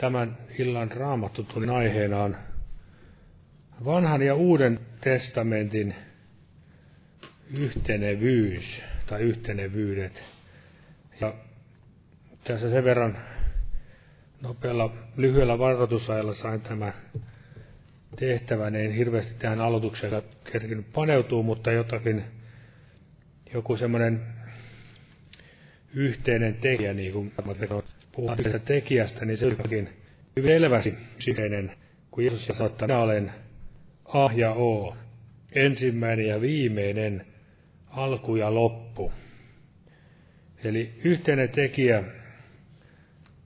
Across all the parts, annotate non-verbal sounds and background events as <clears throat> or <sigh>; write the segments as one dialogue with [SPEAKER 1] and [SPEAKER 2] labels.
[SPEAKER 1] Tämän illan raamattutunnin aiheena on vanhan ja uuden testamentin yhtenevyys tai yhtenevyydet. Ja tässä sen verran nopealla, lyhyellä varoitusajalla sain tämä tehtävän. En hirveästi tähän aloitukseen kerkinyt paneutuu, mutta jotakin, joku semmoinen yhteinen tekijä, niin kuin puhutaan tekijästä, niin se onkin hyvin selvästi sisäinen, kun Jeesus sanoi, että minä olen A ja O, ensimmäinen ja viimeinen, alku ja loppu. Eli yhteinen tekijä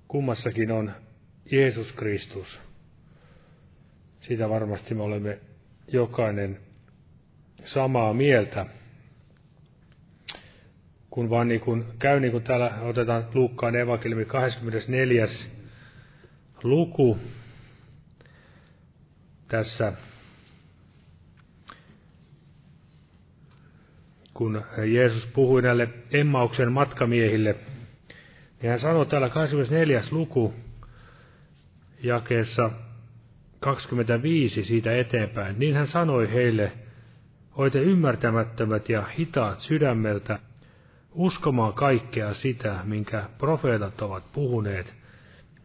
[SPEAKER 1] kummassakin on Jeesus Kristus. Siitä varmasti me olemme jokainen samaa mieltä. Kun vaan niin kuin, käy niin kuin täällä otetaan Luukkaan evankeliumi 24. luku tässä kun Jeesus puhui näille Emmauksen matkamiehille, niin hän sanoi täällä 24. luku jakeessa 25 siitä eteenpäin, niin hän sanoi heille, oite ymmärtämättömät ja hitaat sydämeltä, uskomaan kaikkea sitä, minkä profeetat ovat puhuneet.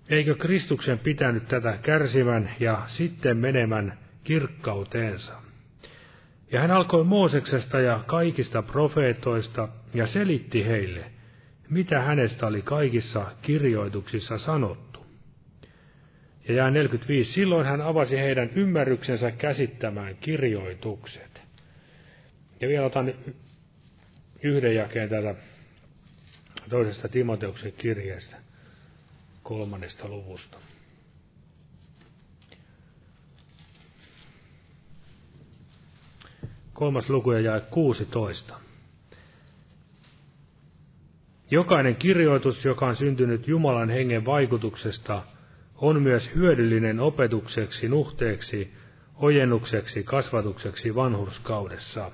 [SPEAKER 1] Eikö Kristuksen pitänyt tätä kärsivän ja sitten menemän kirkkauteensa? Ja hän alkoi Mooseksesta ja kaikista profeetoista ja selitti heille, mitä hänestä oli kaikissa kirjoituksissa sanottu. Ja jää 45. Silloin hän avasi heidän ymmärryksensä käsittämään kirjoitukset. Ja vielä otan yhden jakeen täältä toisesta Timoteuksen kirjeestä kolmannesta luvusta. Kolmas luku ja jae 16. Jokainen kirjoitus, joka on syntynyt Jumalan hengen vaikutuksesta, on myös hyödyllinen opetukseksi, nuhteeksi, ojennukseksi, kasvatukseksi vanhurskaudessa.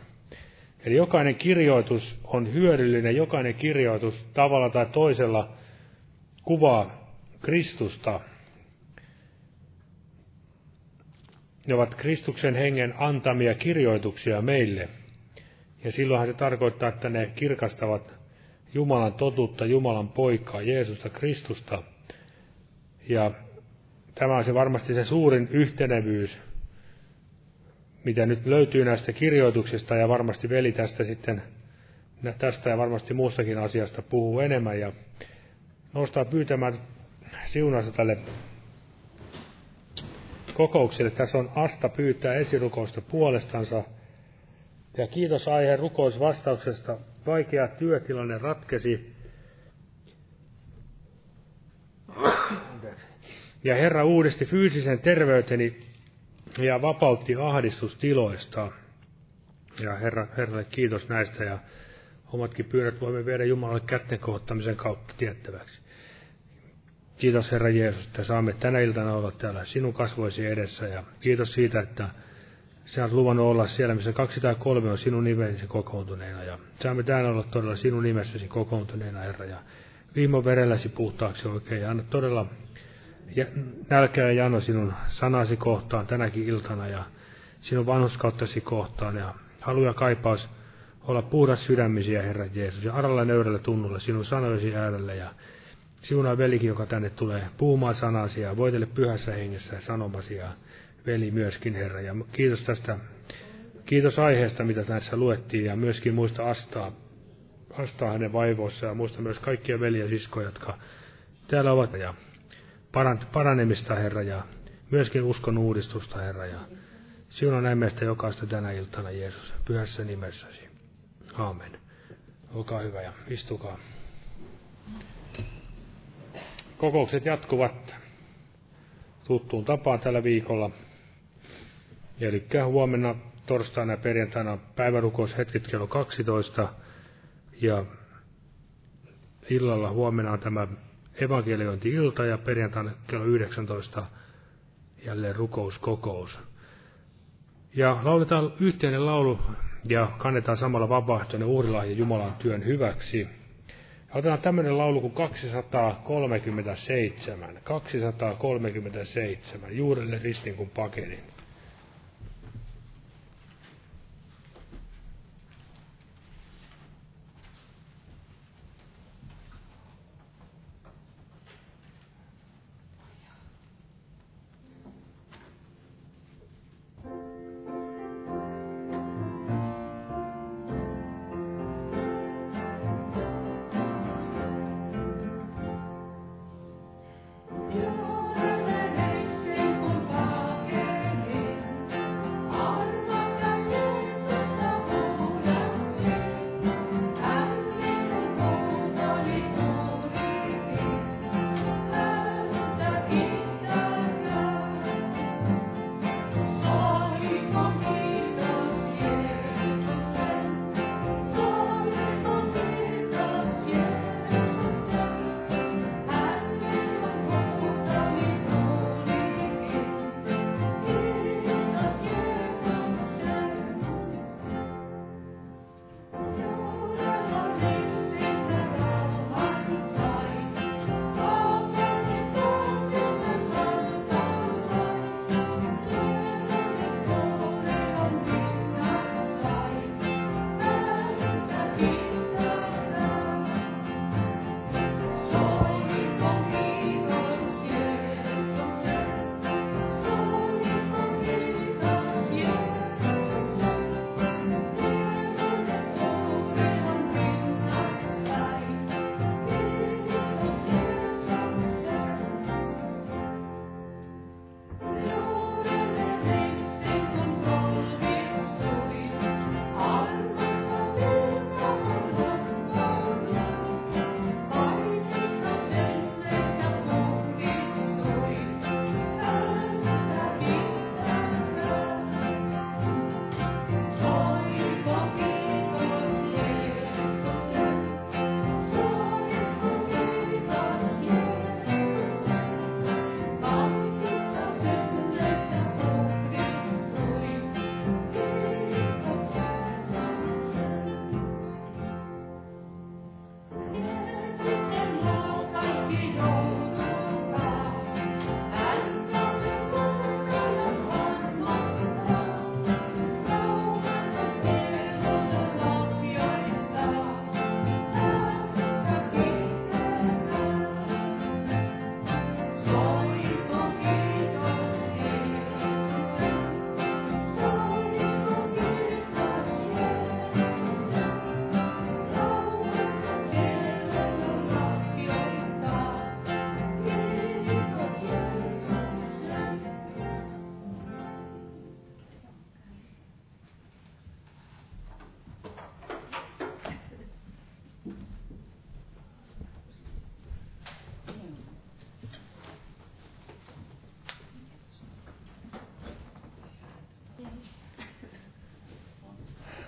[SPEAKER 1] Eli jokainen kirjoitus on hyödyllinen, jokainen kirjoitus tavalla tai toisella kuvaa Kristusta, Ne ovat Kristuksen hengen antamia kirjoituksia meille. Ja silloinhan se tarkoittaa, että ne kirkastavat Jumalan totuutta, Jumalan poikaa, Jeesusta Kristusta. Ja tämä on se varmasti se suurin yhtenevyys, mitä nyt löytyy näistä kirjoituksista, ja varmasti veli tästä sitten, tästä ja varmasti muustakin asiasta puhuu enemmän, ja nostaa pyytämään siunausta tälle kokouksille. Tässä on Asta pyytää esirukousta puolestansa. Ja kiitos aiheen rukousvastauksesta. Vaikea työtilanne ratkesi. Ja Herra uudisti fyysisen terveyteni ja vapautti ahdistustiloista. Ja Herra, Herralle kiitos näistä ja omatkin pyydät voimme viedä Jumalalle kätten kohottamisen kautta tiettäväksi. Kiitos Herra Jeesus, että saamme tänä iltana olla täällä sinun kasvoisi edessä ja kiitos siitä, että sä oot luvannut olla siellä, missä kaksi tai kolme on sinun nimesi kokoontuneena ja saamme täällä olla todella sinun nimessäsi kokoontuneena Herra ja viimo verelläsi puhtaaksi oikein ja anna todella nälkää ja jano sinun sanasi kohtaan tänäkin iltana ja sinun vanhuskauttasi kohtaan. Ja haluja kaipaus olla puhdas sydämisiä, Herra Jeesus, ja aralla nöyrällä tunnulla sinun sanojesi äärelle. Ja Siunaa velikin, joka tänne tulee puhumaan sanasi ja voitelle pyhässä hengessä sanomasi. Ja veli myöskin, Herra. Ja kiitos tästä, kiitos aiheesta, mitä näissä luettiin ja myöskin muista astaa, astaa hänen vaivoissa ja muista myös kaikkia veliä siskoja, jotka täällä ovat. Ja paranemista, Herra, ja myöskin uskon uudistusta, Herra, ja siunaa näin meistä jokaista tänä iltana, Jeesus, pyhässä nimessäsi. Aamen. Olkaa hyvä ja istukaa. Kokoukset jatkuvat tuttuun tapaan tällä viikolla. Eli huomenna torstaina ja perjantaina päivärukoushetket kello 12 ja illalla huomenna on tämä evankeliointi-ilta ja perjantaina kello 19 jälleen rukouskokous. Ja lauletaan yhteinen laulu ja kannetaan samalla vapaaehtoinen uhrilahja Jumalan työn hyväksi.
[SPEAKER 2] Otetaan tämmöinen laulu kuin 237. 237. Juurelle ristin kuin pakenin.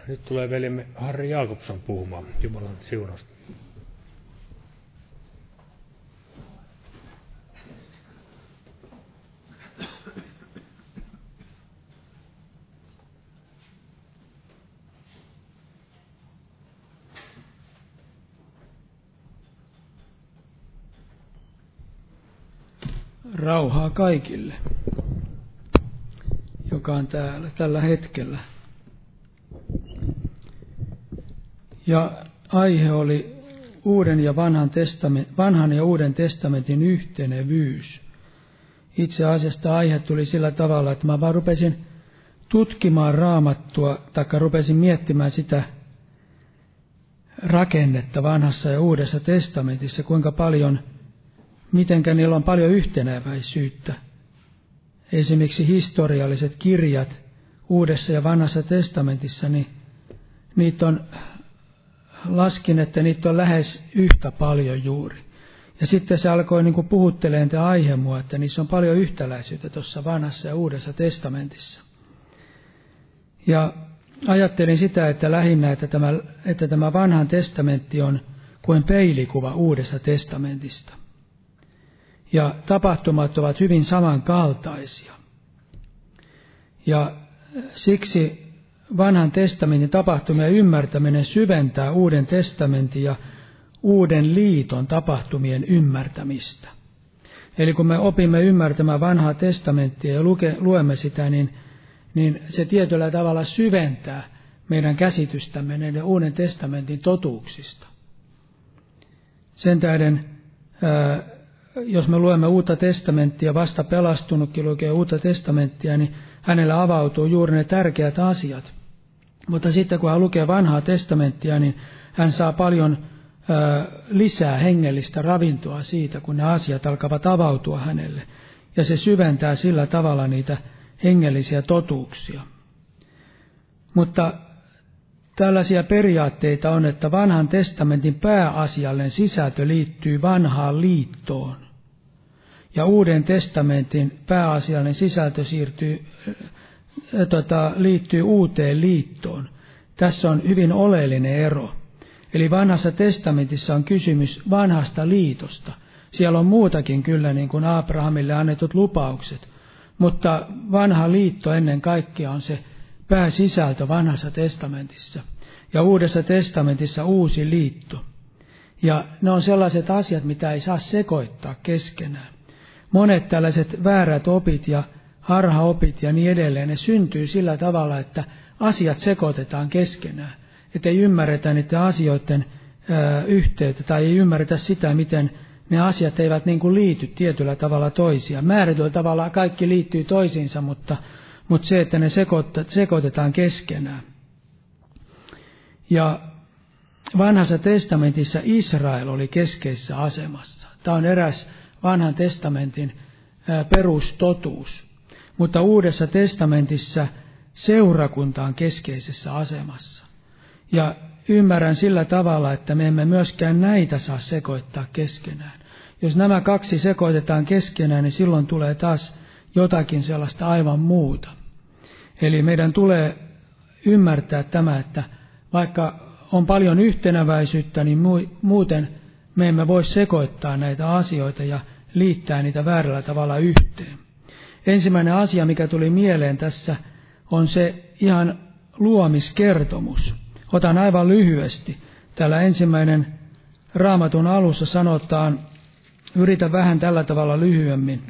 [SPEAKER 2] Nyt tulee veljemme Harri Jaakobson puhumaan Jumalan siunasta.
[SPEAKER 3] Rauhaa kaikille, joka on täällä tällä hetkellä. Ja aihe oli uuden ja vanhan, testament, vanhan ja uuden testamentin yhtenevyys. Itse asiassa aihe tuli sillä tavalla, että mä vaan rupesin tutkimaan raamattua, taikka rupesin miettimään sitä rakennetta vanhassa ja uudessa testamentissa, kuinka paljon, mitenkä niillä on paljon yhtenäväisyyttä. Esimerkiksi historialliset kirjat uudessa ja vanhassa testamentissa, niin niitä on laskin, että niitä on lähes yhtä paljon juuri. Ja sitten se alkoi niin kuin puhutteleen tämä aihe mua, että niissä on paljon yhtäläisyyttä tuossa vanhassa ja uudessa testamentissa. Ja ajattelin sitä, että lähinnä, että tämä, että tämä vanhan testamentti on kuin peilikuva uudesta testamentista. Ja tapahtumat ovat hyvin samankaltaisia. Ja siksi vanhan testamentin tapahtumia ymmärtäminen syventää uuden testamentin ja uuden liiton tapahtumien ymmärtämistä. Eli kun me opimme ymmärtämään vanhaa testamenttia ja luke, luemme sitä, niin, niin se tietyllä tavalla syventää meidän käsitystämme näiden uuden testamentin totuuksista. Sen tähden, jos me luemme uutta testamenttia, vasta pelastunutkin lukee uutta testamenttia, niin hänelle avautuu juuri ne tärkeät asiat. Mutta sitten kun hän lukee vanhaa testamenttia, niin hän saa paljon lisää hengellistä ravintoa siitä, kun ne asiat alkavat avautua hänelle. Ja se syventää sillä tavalla niitä hengellisiä totuuksia. Mutta tällaisia periaatteita on, että vanhan testamentin pääasiallinen sisältö liittyy vanhaan liittoon. Ja uuden testamentin pääasiallinen sisältö siirtyy, tota, liittyy uuteen liittoon. Tässä on hyvin oleellinen ero. Eli vanhassa testamentissa on kysymys vanhasta liitosta. Siellä on muutakin kyllä niin kuin Abrahamille annetut lupaukset. Mutta vanha liitto ennen kaikkea on se pääsisältö vanhassa testamentissa. Ja uudessa testamentissa uusi liitto. Ja ne on sellaiset asiat, mitä ei saa sekoittaa keskenään. Monet tällaiset väärät opit ja harhaopit ja niin edelleen, ne syntyy sillä tavalla, että asiat sekoitetaan keskenään että ei ymmärretä niiden asioiden yhteyttä tai ei ymmärretä sitä, miten ne asiat eivät niin kuin liity tietyllä tavalla toisiaan. Määrätyllä tavalla kaikki liittyy toisiinsa, mutta, mutta se, että ne sekoitetaan keskenään. Ja vanhassa testamentissa Israel oli keskeisessä asemassa. Tämä on eräs vanhan testamentin perustotuus. Mutta uudessa testamentissa seurakunta on keskeisessä asemassa. Ja ymmärrän sillä tavalla, että me emme myöskään näitä saa sekoittaa keskenään. Jos nämä kaksi sekoitetaan keskenään, niin silloin tulee taas jotakin sellaista aivan muuta. Eli meidän tulee ymmärtää tämä, että vaikka on paljon yhtenäväisyyttä, niin muuten me emme voi sekoittaa näitä asioita ja liittää niitä väärällä tavalla yhteen. Ensimmäinen asia, mikä tuli mieleen tässä, on se ihan luomiskertomus. Otan aivan lyhyesti. Täällä ensimmäinen raamatun alussa sanotaan, yritä vähän tällä tavalla lyhyemmin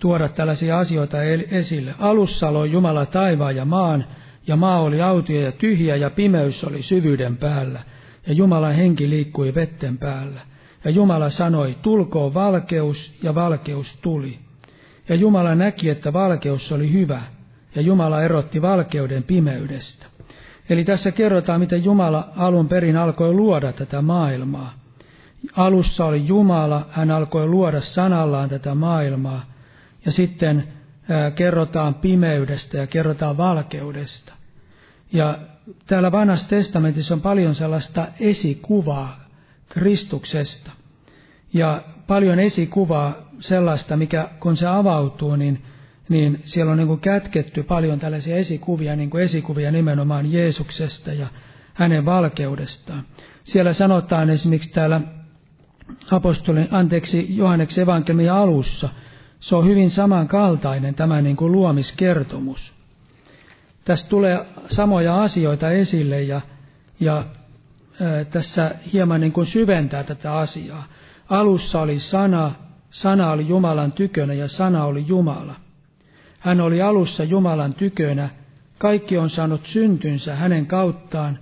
[SPEAKER 3] tuoda tällaisia asioita esille. Alussa loi Jumala taivaan ja maan, ja maa oli autio ja tyhjä, ja pimeys oli syvyyden päällä, ja Jumalan henki liikkui vetten päällä. Ja Jumala sanoi, tulkoon valkeus, ja valkeus tuli. Ja Jumala näki, että valkeus oli hyvä, ja Jumala erotti valkeuden pimeydestä. Eli tässä kerrotaan, miten Jumala alun perin alkoi luoda tätä maailmaa. Alussa oli Jumala, hän alkoi luoda sanallaan tätä maailmaa. Ja sitten kerrotaan pimeydestä ja kerrotaan valkeudesta. Ja täällä vanhassa testamentissa on paljon sellaista esikuvaa Kristuksesta. Ja paljon esikuvaa sellaista, mikä kun se avautuu, niin niin siellä on niin kuin kätketty paljon tällaisia esikuvia, niin kuin esikuvia nimenomaan Jeesuksesta ja hänen valkeudestaan. Siellä sanotaan esimerkiksi täällä apostolin, anteeksi, Johanneksen evankeliumin alussa, se on hyvin samankaltainen tämä niin kuin luomiskertomus. Tässä tulee samoja asioita esille ja, ja ää, tässä hieman niin kuin syventää tätä asiaa. Alussa oli sana, sana oli Jumalan tykönä ja sana oli Jumala. Hän oli alussa Jumalan tykönä, kaikki on saanut syntynsä hänen kauttaan,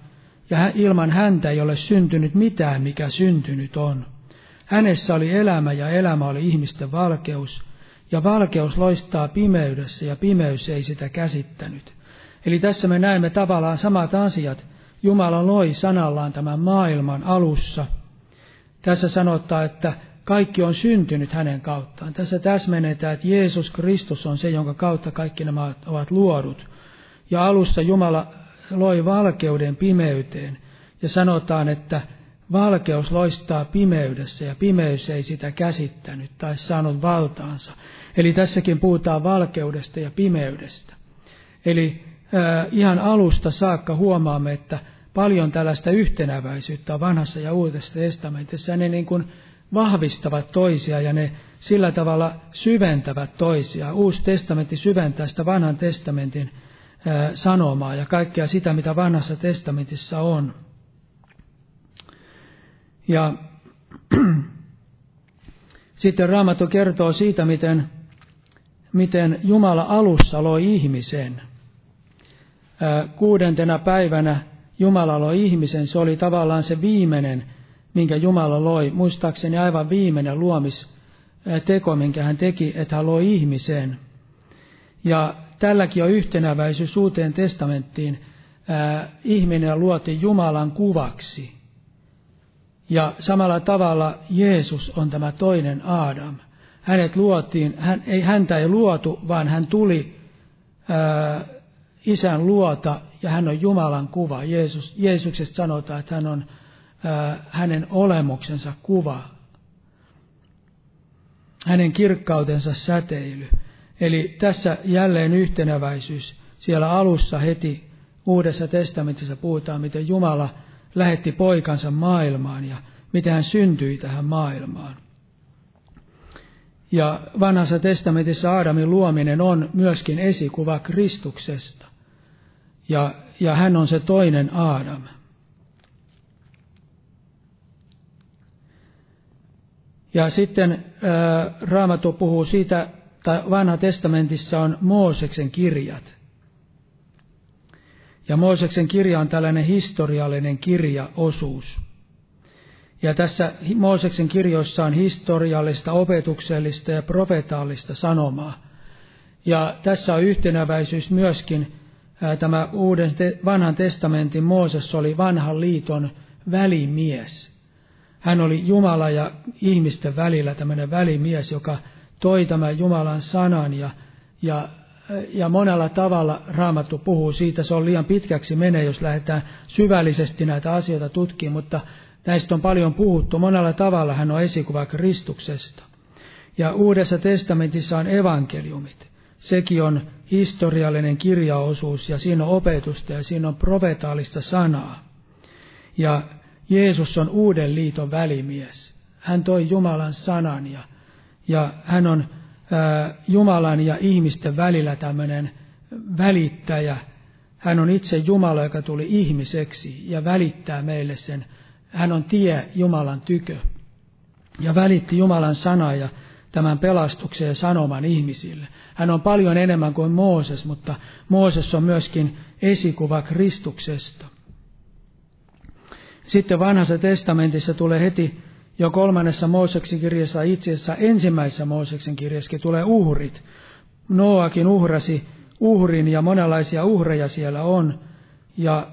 [SPEAKER 3] ja ilman häntä ei ole syntynyt mitään, mikä syntynyt on. Hänessä oli elämä, ja elämä oli ihmisten valkeus, ja valkeus loistaa pimeydessä, ja pimeys ei sitä käsittänyt. Eli tässä me näemme tavallaan samat asiat. Jumala loi sanallaan tämän maailman alussa. Tässä sanotaan, että kaikki on syntynyt hänen kauttaan. Tässä täsmennetään, että Jeesus Kristus on se, jonka kautta kaikki nämä ovat luodut. Ja alusta Jumala loi valkeuden pimeyteen. Ja sanotaan, että valkeus loistaa pimeydessä ja pimeys ei sitä käsittänyt tai saanut valtaansa. Eli tässäkin puhutaan valkeudesta ja pimeydestä. Eli ihan alusta saakka huomaamme, että paljon tällaista yhtenäväisyyttä on vanhassa ja uudessa testamentissa. Ne niin kuin vahvistavat toisia ja ne sillä tavalla syventävät toisia. Uusi testamentti syventää sitä vanhan testamentin sanomaa ja kaikkea sitä, mitä vanhassa testamentissa on. Ja <clears throat> sitten Raamattu kertoo siitä, miten, miten Jumala alussa loi ihmisen. Kuudentena päivänä Jumala loi ihmisen, se oli tavallaan se viimeinen, minkä Jumala loi. Muistaakseni aivan viimeinen luomisteko, minkä hän teki, että hän loi ihmisen. Ja tälläkin on yhtenäväisyys uuteen testamenttiin. ihminen luotiin Jumalan kuvaksi. Ja samalla tavalla Jeesus on tämä toinen Aadam. Hänet luotiin, hän, ei, häntä ei luotu, vaan hän tuli ää, isän luota ja hän on Jumalan kuva. Jeesus, Jeesuksesta sanotaan, että hän on ää, hänen olemuksensa kuva, hänen kirkkautensa säteily. Eli tässä jälleen yhtenäväisyys. Siellä alussa heti Uudessa testamentissa puhutaan, miten Jumala lähetti poikansa maailmaan ja miten hän syntyi tähän maailmaan. Ja vanhassa testamentissa Aadamin luominen on myöskin esikuva Kristuksesta. Ja, ja hän on se toinen Aadam. Ja sitten ää, Raamattu puhuu siitä, tai vanha testamentissa on Mooseksen kirjat. Ja Mooseksen kirja on tällainen historiallinen kirjaosuus. Ja tässä Mooseksen kirjoissa on historiallista, opetuksellista ja profetaalista sanomaa. Ja tässä on yhtenäväisyys myöskin tämä uuden vanhan testamentin Mooses oli vanhan liiton välimies. Hän oli Jumala ja ihmisten välillä tämmöinen välimies, joka toi tämän Jumalan sanan ja, ja, ja monella tavalla Raamattu puhuu siitä. Se on liian pitkäksi menee, jos lähdetään syvällisesti näitä asioita tutkimaan, mutta näistä on paljon puhuttu. Monella tavalla hän on esikuva Kristuksesta. Ja Uudessa testamentissa on evankeliumit. Sekin on historiallinen kirjaosuus ja siinä on opetusta ja siinä on profetaalista sanaa. Ja Jeesus on uuden liiton välimies. Hän toi Jumalan sanan ja ja hän on Jumalan ja ihmisten välillä tämmöinen välittäjä. Hän on itse Jumala, joka tuli ihmiseksi ja välittää meille sen. Hän on tie Jumalan tykö ja välitti Jumalan sanaa ja tämän pelastuksen ja sanoman ihmisille. Hän on paljon enemmän kuin Mooses, mutta Mooses on myöskin esikuva Kristuksesta. Sitten vanhassa testamentissa tulee heti jo kolmannessa Mooseksen kirjassa, itse asiassa ensimmäisessä Mooseksen kirjassakin tulee uhrit. Noakin uhrasi uhrin ja monenlaisia uhreja siellä on. Ja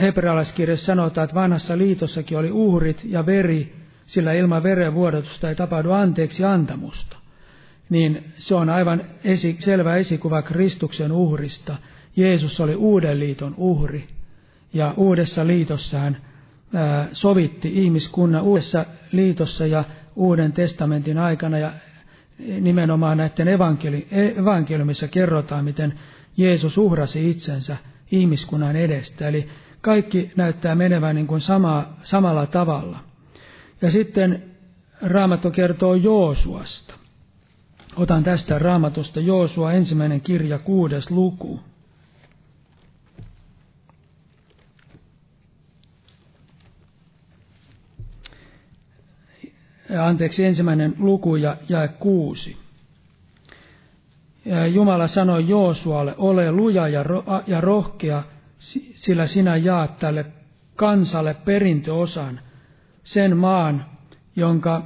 [SPEAKER 3] hebrealaiskirjassa sanotaan, että vanhassa liitossakin oli uhrit ja veri, sillä ilman verenvuodotusta ei tapahdu anteeksi antamusta. Niin se on aivan esi, selvä esikuva Kristuksen uhrista. Jeesus oli uuden liiton uhri. Ja uudessa liitossa hän sovitti ihmiskunnan uudessa liitossa ja uuden testamentin aikana ja nimenomaan näiden evankeli- evankeliumissa kerrotaan, miten Jeesus uhrasi itsensä ihmiskunnan edestä. Eli kaikki näyttää menevän niin kuin sama, samalla tavalla. Ja sitten Raamattu kertoo Joosuasta. Otan tästä Raamatusta Joosua ensimmäinen kirja kuudes luku. anteeksi, ensimmäinen luku ja jae kuusi. Jumala sanoi Joosualle, ole luja ja, ro- ja rohkea, sillä sinä jaat tälle kansalle perintöosan, sen maan, jonka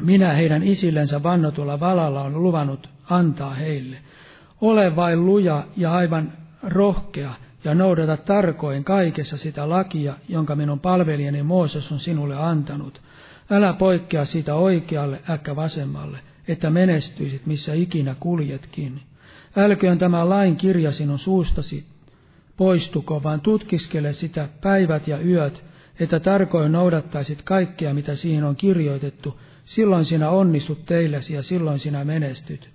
[SPEAKER 3] minä heidän isillensä vannotulla valalla on luvannut antaa heille. Ole vain luja ja aivan rohkea ja noudata tarkoin kaikessa sitä lakia, jonka minun palvelijani Mooses on sinulle antanut – Älä poikkea siitä oikealle äkkä vasemmalle, että menestyisit missä ikinä kuljetkin. Älköön tämä lain kirja sinun suustasi poistuko, vaan tutkiskele sitä päivät ja yöt, että tarkoin noudattaisit kaikkea, mitä siihen on kirjoitettu. Silloin sinä onnistut teillesi ja silloin sinä menestyt.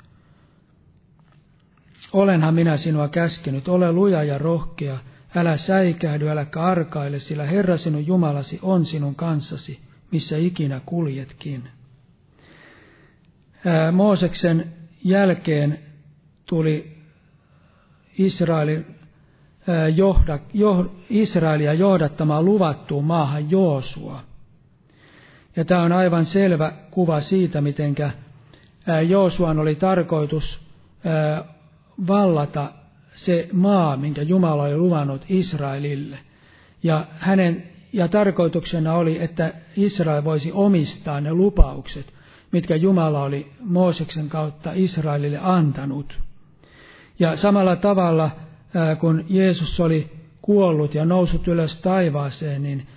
[SPEAKER 3] Olenhan minä sinua käskenyt, ole luja ja rohkea, älä säikähdy, älä arkaile, sillä Herra sinun Jumalasi on sinun kanssasi missä ikinä kuljetkin. Mooseksen jälkeen tuli Israelin johda, jo, Israelia johdattamaan luvattuun maahan Joosua. Ja tämä on aivan selvä kuva siitä, mitenkä Joosuan oli tarkoitus vallata se maa, minkä Jumala oli luvannut Israelille. Ja, hänen, ja tarkoituksena oli, että Israel voisi omistaa ne lupaukset, mitkä Jumala oli Mooseksen kautta Israelille antanut. Ja samalla tavalla, kun Jeesus oli kuollut ja noussut ylös taivaaseen, niin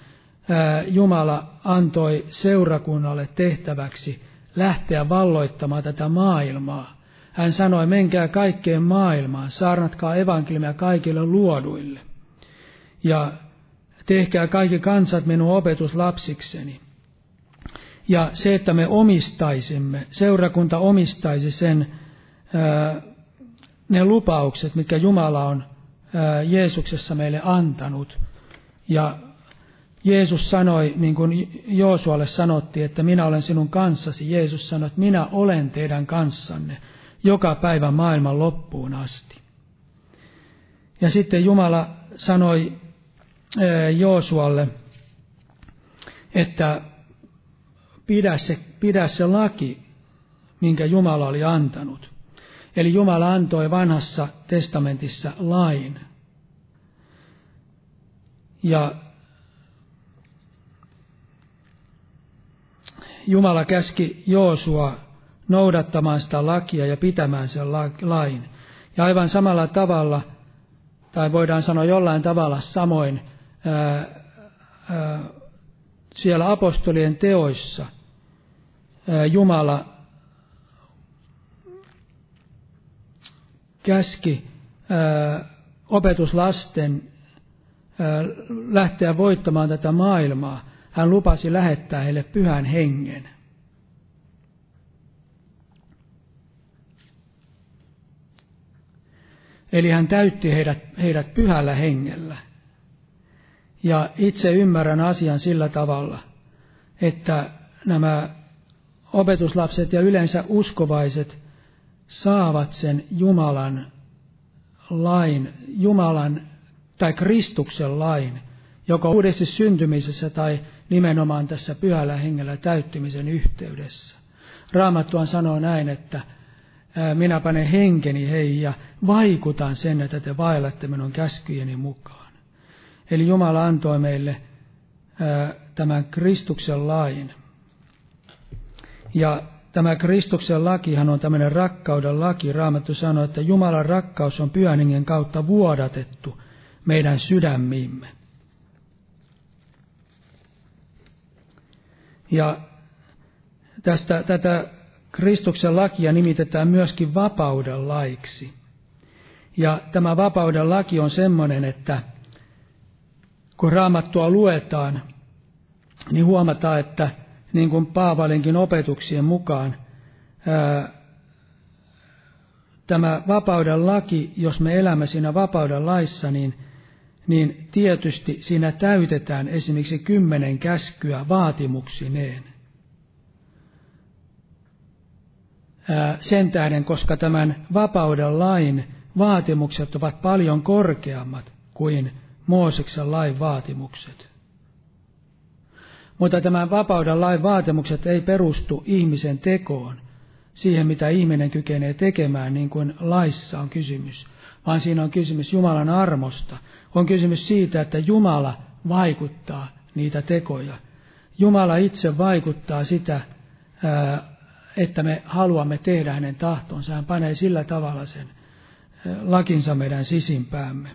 [SPEAKER 3] Jumala antoi seurakunnalle tehtäväksi lähteä valloittamaan tätä maailmaa. Hän sanoi, menkää kaikkeen maailmaan, saarnatkaa evankeliumia kaikille luoduille. Ja tehkää kaikki kansat minun opetuslapsikseni. Ja se, että me omistaisimme, seurakunta omistaisi sen, ne lupaukset, mitkä Jumala on Jeesuksessa meille antanut. Ja Jeesus sanoi, niin kuin Joosualle sanottiin, että minä olen sinun kanssasi. Jeesus sanoi, että minä olen teidän kanssanne joka päivä maailman loppuun asti. Ja sitten Jumala sanoi Joosualle, että pidä se, pidä se laki, minkä Jumala oli antanut. Eli Jumala antoi vanhassa testamentissa lain. Ja Jumala käski Joosua noudattamaan sitä lakia ja pitämään sen lain. Ja aivan samalla tavalla, tai voidaan sanoa jollain tavalla samoin, ää, ää, siellä apostolien teoissa ää, Jumala käski opetuslasten lähteä voittamaan tätä maailmaa hän lupasi lähettää heille pyhän hengen. Eli hän täytti heidät, heidät pyhällä hengellä. Ja itse ymmärrän asian sillä tavalla, että nämä opetuslapset ja yleensä uskovaiset saavat sen Jumalan lain, Jumalan tai Kristuksen lain, joko uudesti syntymisessä tai nimenomaan tässä pyhällä hengellä täyttymisen yhteydessä. Raamattuan sanoo näin, että minä panen henkeni heihin ja vaikutan sen, että te vaellatte minun käskyjeni mukaan. Eli Jumala antoi meille tämän Kristuksen lain. Ja tämä Kristuksen lakihan on tämmöinen rakkauden laki. Raamattu sanoo, että Jumalan rakkaus on pyhän kautta vuodatettu meidän sydämiimme. Ja tästä, tätä Kristuksen lakia nimitetään myöskin vapauden laiksi. Ja tämä vapauden laki on semmoinen, että kun raamattua luetaan, niin huomataan, että niin kuin Paavalinkin opetuksien mukaan, ää, tämä vapauden laki, jos me elämme siinä vapauden laissa, niin niin tietysti siinä täytetään esimerkiksi kymmenen käskyä vaatimuksineen. Sen tähden, koska tämän vapauden lain vaatimukset ovat paljon korkeammat kuin Mooseksen lain vaatimukset. Mutta tämän vapauden lain vaatimukset ei perustu ihmisen tekoon, siihen mitä ihminen kykenee tekemään, niin kuin laissa on kysymys, vaan siinä on kysymys Jumalan armosta. On kysymys siitä, että Jumala vaikuttaa niitä tekoja. Jumala itse vaikuttaa sitä, että me haluamme tehdä hänen tahtonsa. Hän panee sillä tavalla sen lakinsa meidän sisimpäämme.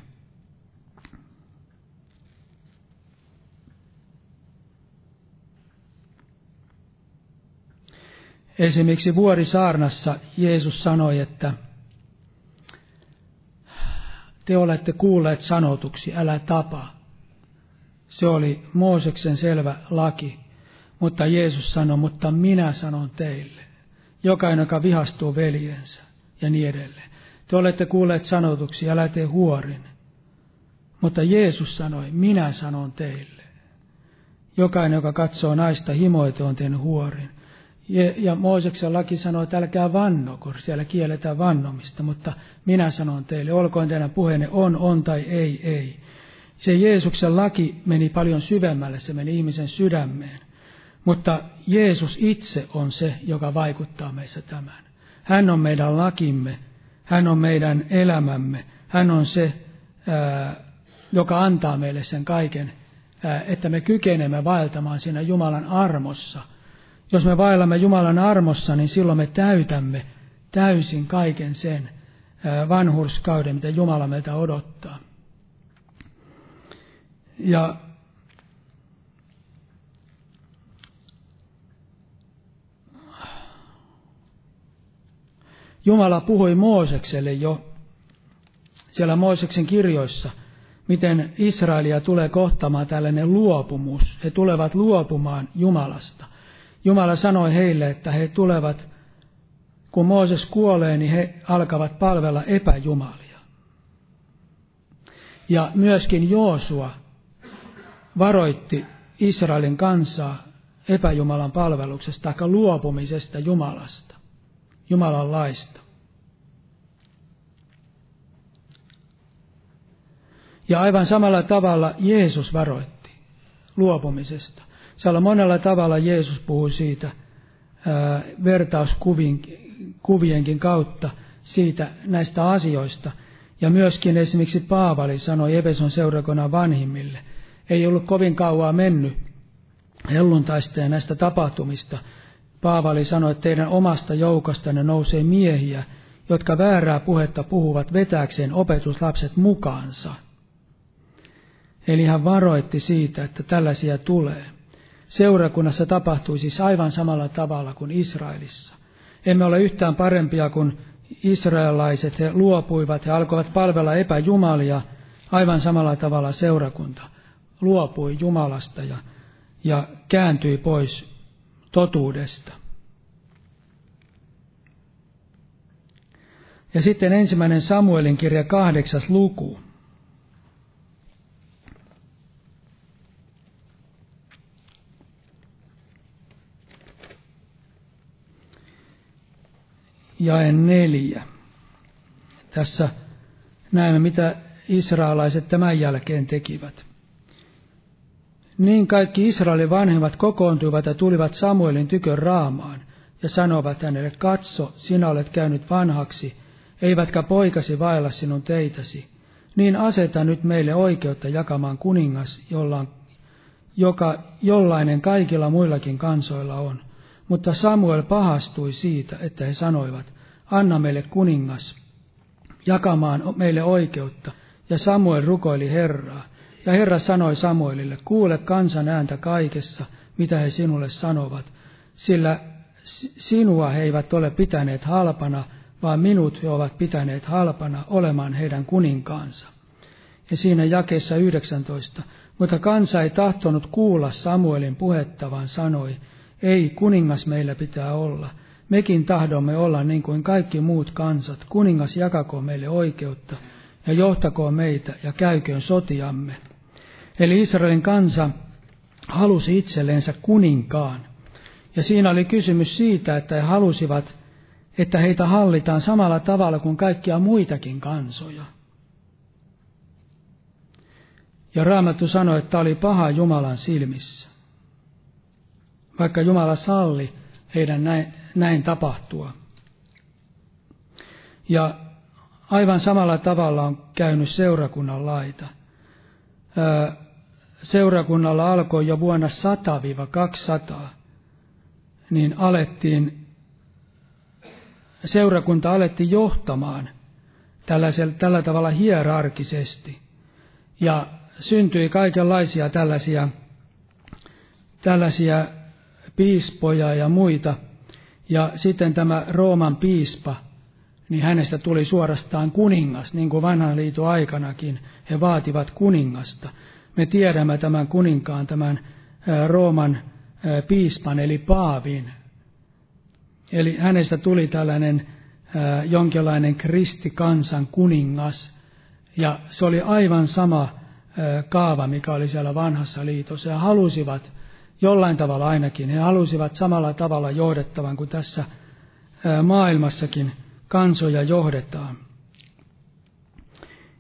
[SPEAKER 3] Esimerkiksi Vuorisaarnassa Jeesus sanoi, että te olette kuulleet sanotuksi, älä tapa. Se oli Mooseksen selvä laki, mutta Jeesus sanoi, mutta minä sanon teille, jokainen, joka vihastuu veljensä ja niin edelleen. Te olette kuulleet sanotuksi, älä tee huorin. Mutta Jeesus sanoi, minä sanon teille. Jokainen, joka katsoo naista himoite, on tehnyt huorin. Ja Mooseksen laki sanoo, että älkää vanno, kun siellä kielletään vannomista, mutta minä sanon teille, olkoon teidän puheenne on, on tai ei, ei. Se Jeesuksen laki meni paljon syvemmälle, se meni ihmisen sydämeen. Mutta Jeesus itse on se, joka vaikuttaa meissä tämän. Hän on meidän lakimme, hän on meidän elämämme, hän on se, joka antaa meille sen kaiken, että me kykenemme vaeltamaan siinä Jumalan armossa. Jos me vaellamme Jumalan armossa, niin silloin me täytämme täysin kaiken sen vanhurskauden, mitä Jumala meiltä odottaa. Ja Jumala puhui Moosekselle jo siellä Mooseksen kirjoissa, miten Israelia tulee kohtamaan tällainen luopumus. He tulevat luopumaan Jumalasta. Jumala sanoi heille, että he tulevat, kun Mooses kuolee, niin he alkavat palvella epäjumalia. Ja myöskin Joosua varoitti Israelin kansaa epäjumalan palveluksesta tai luopumisesta Jumalasta, Jumalan laista. Ja aivan samalla tavalla Jeesus varoitti luopumisesta. Siellä monella tavalla Jeesus puhui siitä vertauskuvienkin kautta siitä näistä asioista. Ja myöskin esimerkiksi Paavali sanoi Epeson seurakunnan vanhimmille, ei ollut kovin kauaa mennyt helluntaista ja näistä tapahtumista. Paavali sanoi, että teidän omasta joukostanne nousee miehiä, jotka väärää puhetta puhuvat vetääkseen opetuslapset mukaansa – Eli hän varoitti siitä, että tällaisia tulee. Seurakunnassa tapahtui siis aivan samalla tavalla kuin Israelissa. Emme ole yhtään parempia kuin israelaiset. He luopuivat, he alkoivat palvella epäjumalia. Aivan samalla tavalla seurakunta luopui Jumalasta ja, ja kääntyi pois totuudesta. Ja sitten ensimmäinen Samuelin kirja kahdeksas luku. Jae neljä. Tässä näemme, mitä israelaiset tämän jälkeen tekivät. Niin kaikki Israelin vanhemmat kokoontuivat ja tulivat Samuelin tykön raamaan ja sanovat hänelle, katso, sinä olet käynyt vanhaksi, eivätkä poikasi vailla sinun teitäsi. Niin aseta nyt meille oikeutta jakamaan kuningas, jolla joka jollainen kaikilla muillakin kansoilla on. Mutta Samuel pahastui siitä, että he sanoivat, anna meille kuningas, jakamaan meille oikeutta. Ja Samuel rukoili Herraa. Ja Herra sanoi Samuelille, kuule kansan ääntä kaikessa, mitä he sinulle sanovat, sillä sinua he eivät ole pitäneet halpana, vaan minut he ovat pitäneet halpana olemaan heidän kuninkaansa. Ja siinä jakeessa 19, mutta kansa ei tahtonut kuulla Samuelin puhetta, vaan sanoi, ei, kuningas meillä pitää olla. Mekin tahdomme olla niin kuin kaikki muut kansat. Kuningas jakakoon meille oikeutta ja johtakoon meitä ja käyköön sotiamme. Eli Israelin kansa halusi itsellensä kuninkaan. Ja siinä oli kysymys siitä, että he halusivat, että heitä hallitaan samalla tavalla kuin kaikkia muitakin kansoja. Ja Raamattu sanoi, että tämä oli paha Jumalan silmissä vaikka Jumala salli heidän näin, näin tapahtua. Ja aivan samalla tavalla on käynyt seurakunnan laita. Seurakunnalla alkoi jo vuonna 100-200, niin alettiin, seurakunta alettiin johtamaan tällä tavalla hierarkisesti. Ja syntyi kaikenlaisia tällaisia, tällaisia piispoja ja muita. Ja sitten tämä Rooman piispa, niin hänestä tuli suorastaan kuningas, niin kuin vanhan liiton aikanakin he vaativat kuningasta. Me tiedämme tämän kuninkaan, tämän Rooman piispan eli paavin. Eli hänestä tuli tällainen jonkinlainen kristikansan kuningas. Ja se oli aivan sama kaava, mikä oli siellä vanhassa liitossa. Ja halusivat jollain tavalla ainakin. He halusivat samalla tavalla johdettavan kuin tässä maailmassakin kansoja johdetaan.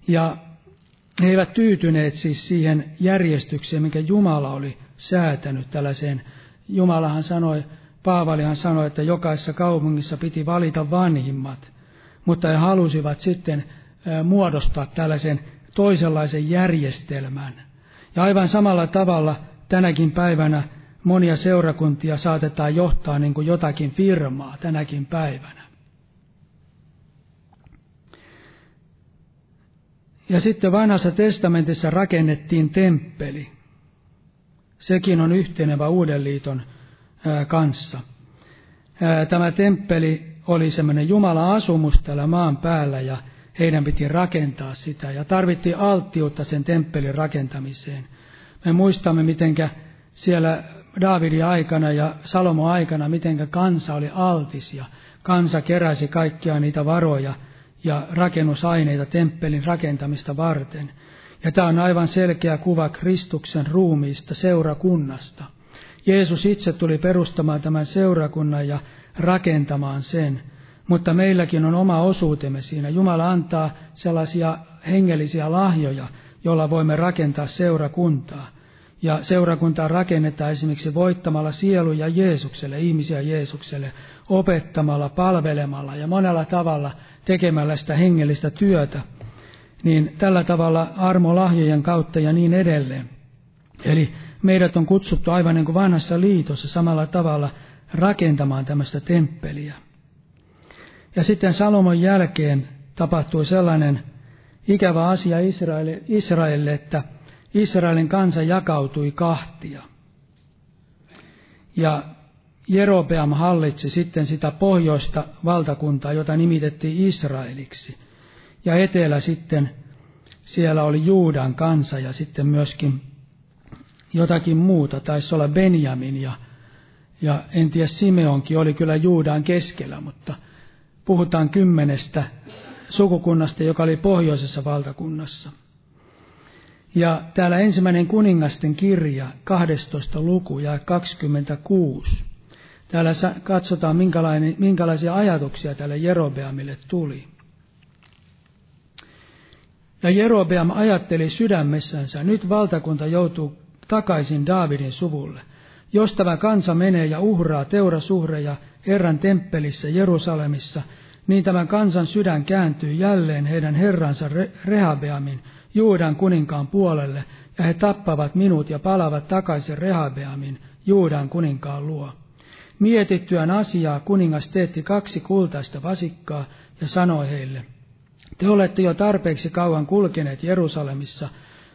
[SPEAKER 3] Ja he eivät tyytyneet siis siihen järjestykseen, mikä Jumala oli säätänyt tällaiseen Jumalahan sanoi, Paavalihan sanoi, että jokaisessa kaupungissa piti valita vanhimmat, mutta he halusivat sitten muodostaa tällaisen toisenlaisen järjestelmän. Ja aivan samalla tavalla tänäkin päivänä monia seurakuntia saatetaan johtaa niin kuin jotakin firmaa tänäkin päivänä. Ja sitten vanhassa testamentissa rakennettiin temppeli. Sekin on yhtenevä Uuden liiton kanssa. Tämä temppeli oli semmoinen Jumala asumus täällä maan päällä ja heidän piti rakentaa sitä ja tarvittiin alttiutta sen temppelin rakentamiseen. Me muistamme, mitenkä siellä Daavidin aikana ja Salomo aikana, mitenkä kansa oli altis ja kansa keräsi kaikkia niitä varoja ja rakennusaineita temppelin rakentamista varten. Ja tämä on aivan selkeä kuva Kristuksen ruumiista, seurakunnasta. Jeesus itse tuli perustamaan tämän seurakunnan ja rakentamaan sen, mutta meilläkin on oma osuutemme siinä. Jumala antaa sellaisia hengellisiä lahjoja, joilla voimme rakentaa seurakuntaa. Ja seurakuntaa rakennetaan esimerkiksi voittamalla sieluja Jeesukselle, ihmisiä Jeesukselle, opettamalla, palvelemalla ja monella tavalla tekemällä sitä hengellistä työtä. Niin tällä tavalla armolahjojen kautta ja niin edelleen. Eli meidät on kutsuttu aivan niin kuin vanhassa liitossa samalla tavalla rakentamaan tämmöistä temppeliä. Ja sitten Salomon jälkeen tapahtui sellainen ikävä asia Israelille, että Israelin kansa jakautui kahtia. Ja Jerobeam hallitsi sitten sitä pohjoista valtakuntaa, jota nimitettiin Israeliksi. Ja etelä sitten, siellä oli Juudan kansa ja sitten myöskin jotakin muuta, taisi olla Benjamin ja, ja en tiedä, Simeonkin oli kyllä Juudan keskellä, mutta puhutaan kymmenestä sukukunnasta, joka oli pohjoisessa valtakunnassa. Ja täällä ensimmäinen kuningasten kirja, 12. luku ja 26. Täällä katsotaan, minkälaisia ajatuksia tälle Jerobeamille tuli. Ja Jerobeam ajatteli sydämessänsä, nyt valtakunta joutuu takaisin Daavidin suvulle. Jos tämä kansa menee ja uhraa teurasuhreja Herran temppelissä Jerusalemissa, niin tämän kansan sydän kääntyy jälleen heidän herransa Rehabeamin, Juudan kuninkaan puolelle, ja he tappavat minut ja palavat takaisin Rehabeamin, Juudan kuninkaan luo. Mietittyään asiaa kuningas teetti kaksi kultaista vasikkaa ja sanoi heille, te olette jo tarpeeksi kauan kulkeneet Jerusalemissa,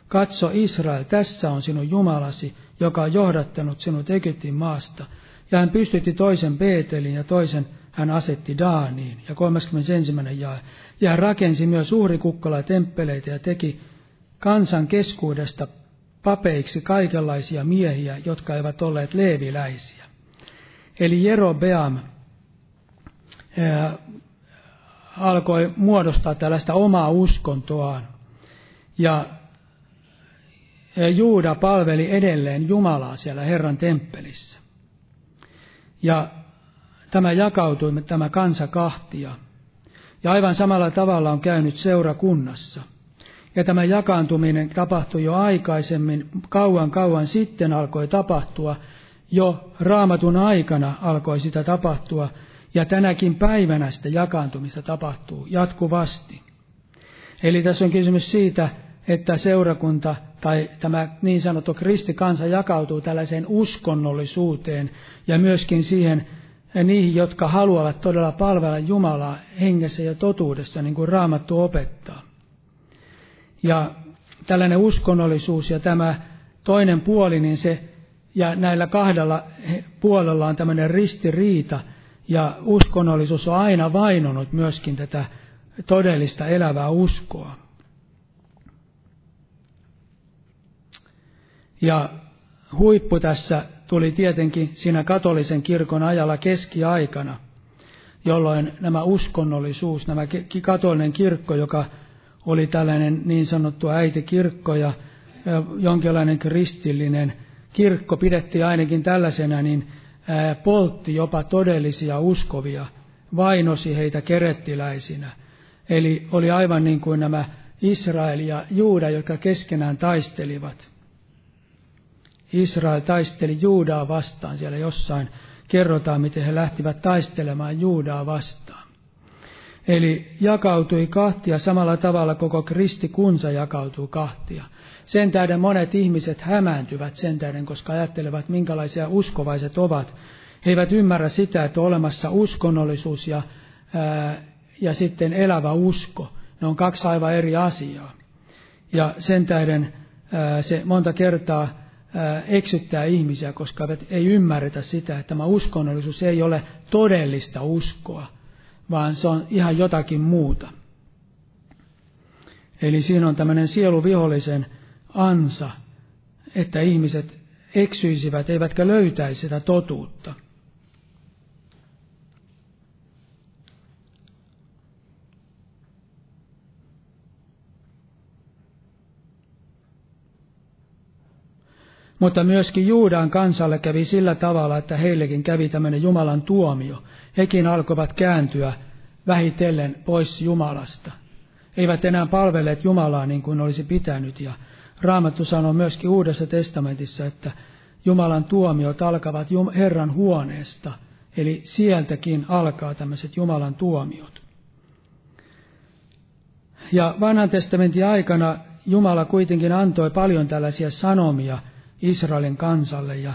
[SPEAKER 3] katso Israel, tässä on sinun Jumalasi, joka on johdattanut sinut Egyptin maasta. Ja hän pystytti toisen Beetelin ja toisen hän asetti Daaniin. Ja 31. jae. Ja hän rakensi myös uhrikukkala temppeleitä ja teki kansan keskuudesta papeiksi kaikenlaisia miehiä, jotka eivät olleet leeviläisiä. Eli Jerobeam ää, alkoi muodostaa tällaista omaa uskontoaan. Ja Juuda palveli edelleen Jumalaa siellä Herran temppelissä. Ja tämä jakautui tämä kansa kahtia. Ja aivan samalla tavalla on käynyt seurakunnassa. Ja tämä jakaantuminen tapahtui jo aikaisemmin, kauan kauan sitten alkoi tapahtua, jo raamatun aikana alkoi sitä tapahtua, ja tänäkin päivänä sitä jakaantumista tapahtuu jatkuvasti. Eli tässä on kysymys siitä, että seurakunta tai tämä niin sanottu kristikansa jakautuu tällaiseen uskonnollisuuteen ja myöskin siihen niihin, jotka haluavat todella palvella Jumalaa hengessä ja totuudessa, niin kuin Raamattu opettaa. Ja tällainen uskonnollisuus ja tämä toinen puoli, niin se, ja näillä kahdella puolella on tämmöinen ristiriita, ja uskonnollisuus on aina vainonut myöskin tätä todellista elävää uskoa. Ja huippu tässä tuli tietenkin siinä katolisen kirkon ajalla keskiaikana, jolloin nämä uskonnollisuus, nämä katolinen kirkko, joka oli tällainen niin sanottu äitikirkko ja jonkinlainen kristillinen kirkko pidettiin ainakin tällaisena, niin poltti jopa todellisia uskovia, vainosi heitä kerettiläisinä. Eli oli aivan niin kuin nämä Israel ja Juuda, jotka keskenään taistelivat. Israel taisteli Juudaa vastaan. Siellä jossain kerrotaan, miten he lähtivät taistelemaan Juudaa vastaan. Eli jakautui kahtia samalla tavalla koko kristikunsa jakautuu kahtia. Sen tähden monet ihmiset hämääntyvät sen tähden, koska ajattelevat, minkälaisia uskovaiset ovat. He eivät ymmärrä sitä, että on olemassa uskonnollisuus ja, ää, ja sitten elävä usko. Ne on kaksi aivan eri asiaa. Ja sen tähden ää, se monta kertaa ää, eksyttää ihmisiä, koska ei ymmärretä sitä, että tämä uskonnollisuus ei ole todellista uskoa, vaan se on ihan jotakin muuta. Eli siinä on tämmöinen sieluvihollisen ansa, että ihmiset eksyisivät eivätkä löytäisi sitä totuutta. Mutta myöskin Juudan kansalle kävi sillä tavalla, että heillekin kävi tämmöinen Jumalan tuomio. Hekin alkoivat kääntyä vähitellen pois Jumalasta. Eivät enää palvelleet Jumalaa niin kuin olisi pitänyt. Ja Raamattu sanoo myöskin Uudessa testamentissa, että Jumalan tuomiot alkavat Herran huoneesta. Eli sieltäkin alkaa tämmöiset Jumalan tuomiot. Ja vanhan testamentin aikana Jumala kuitenkin antoi paljon tällaisia sanomia – Israelin kansalle. Ja,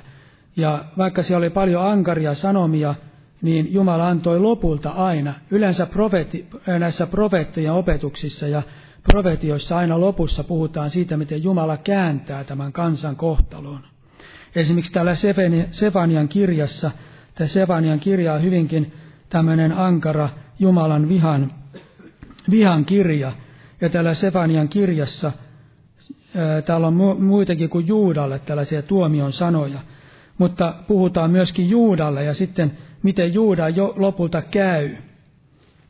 [SPEAKER 3] ja vaikka siellä oli paljon ankaria sanomia, niin Jumala antoi lopulta aina, yleensä profeetti, näissä profeettien opetuksissa ja profetioissa aina lopussa puhutaan siitä, miten Jumala kääntää tämän kansan kohtalon. Esimerkiksi täällä Sefanian kirjassa, tämä Sefanian kirja on hyvinkin tämmöinen ankara Jumalan vihan, vihan kirja. Ja täällä Sefanian kirjassa Täällä on muitakin kuin Juudalle tällaisia tuomion sanoja. Mutta puhutaan myöskin Juudalle ja sitten miten Juuda jo lopulta käy.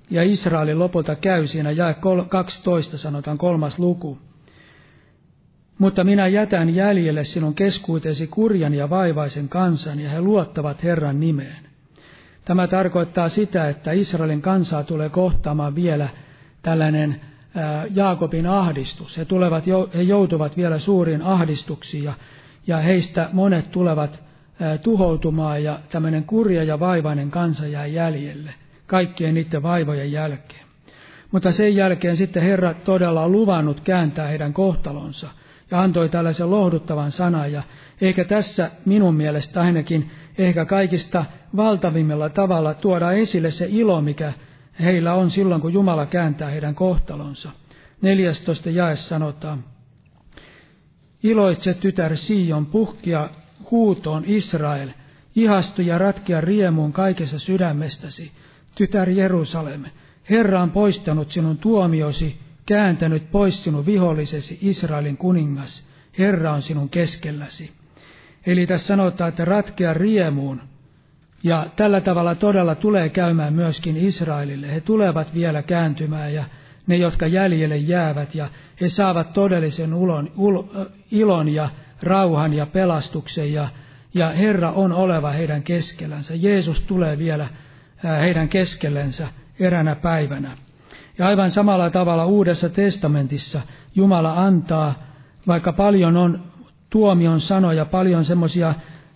[SPEAKER 3] Ja Israelin lopulta käy siinä jae 12 sanotaan kolmas luku. Mutta minä jätän jäljelle sinun keskuutesi kurjan ja vaivaisen kansan, ja he luottavat Herran nimeen. Tämä tarkoittaa sitä, että Israelin kansaa tulee kohtaamaan vielä tällainen Jaakobin ahdistus. He, tulevat, he joutuvat vielä suuriin ahdistuksiin ja, ja heistä monet tulevat tuhoutumaan ja tämmöinen kurja ja vaivainen kansa jää jäljelle kaikkien niiden vaivojen jälkeen. Mutta sen jälkeen sitten Herra todella on luvannut kääntää heidän kohtalonsa ja antoi tällaisen lohduttavan sanan. Ja eikä tässä minun mielestä ainakin ehkä kaikista valtavimmilla tavalla tuoda esille se ilo, mikä heillä on silloin, kun Jumala kääntää heidän kohtalonsa. 14 jae sanotaan, Iloitse tytär Sion, puhkia huutoon Israel, ihastu ja ratkia riemuun kaikessa sydämestäsi, tytär Jerusalem. Herra on poistanut sinun tuomiosi, kääntänyt pois sinun vihollisesi, Israelin kuningas. Herra on sinun keskelläsi. Eli tässä sanotaan, että ratkea riemuun, ja tällä tavalla todella tulee käymään myöskin Israelille. He tulevat vielä kääntymään ja ne, jotka jäljelle jäävät, ja he saavat todellisen ulon, ul, ilon ja rauhan ja pelastuksen, ja, ja Herra on oleva heidän keskellänsä. Jeesus tulee vielä heidän keskellensä eränä päivänä. Ja aivan samalla tavalla Uudessa testamentissa Jumala antaa, vaikka paljon on tuomion sanoja, paljon semmoisia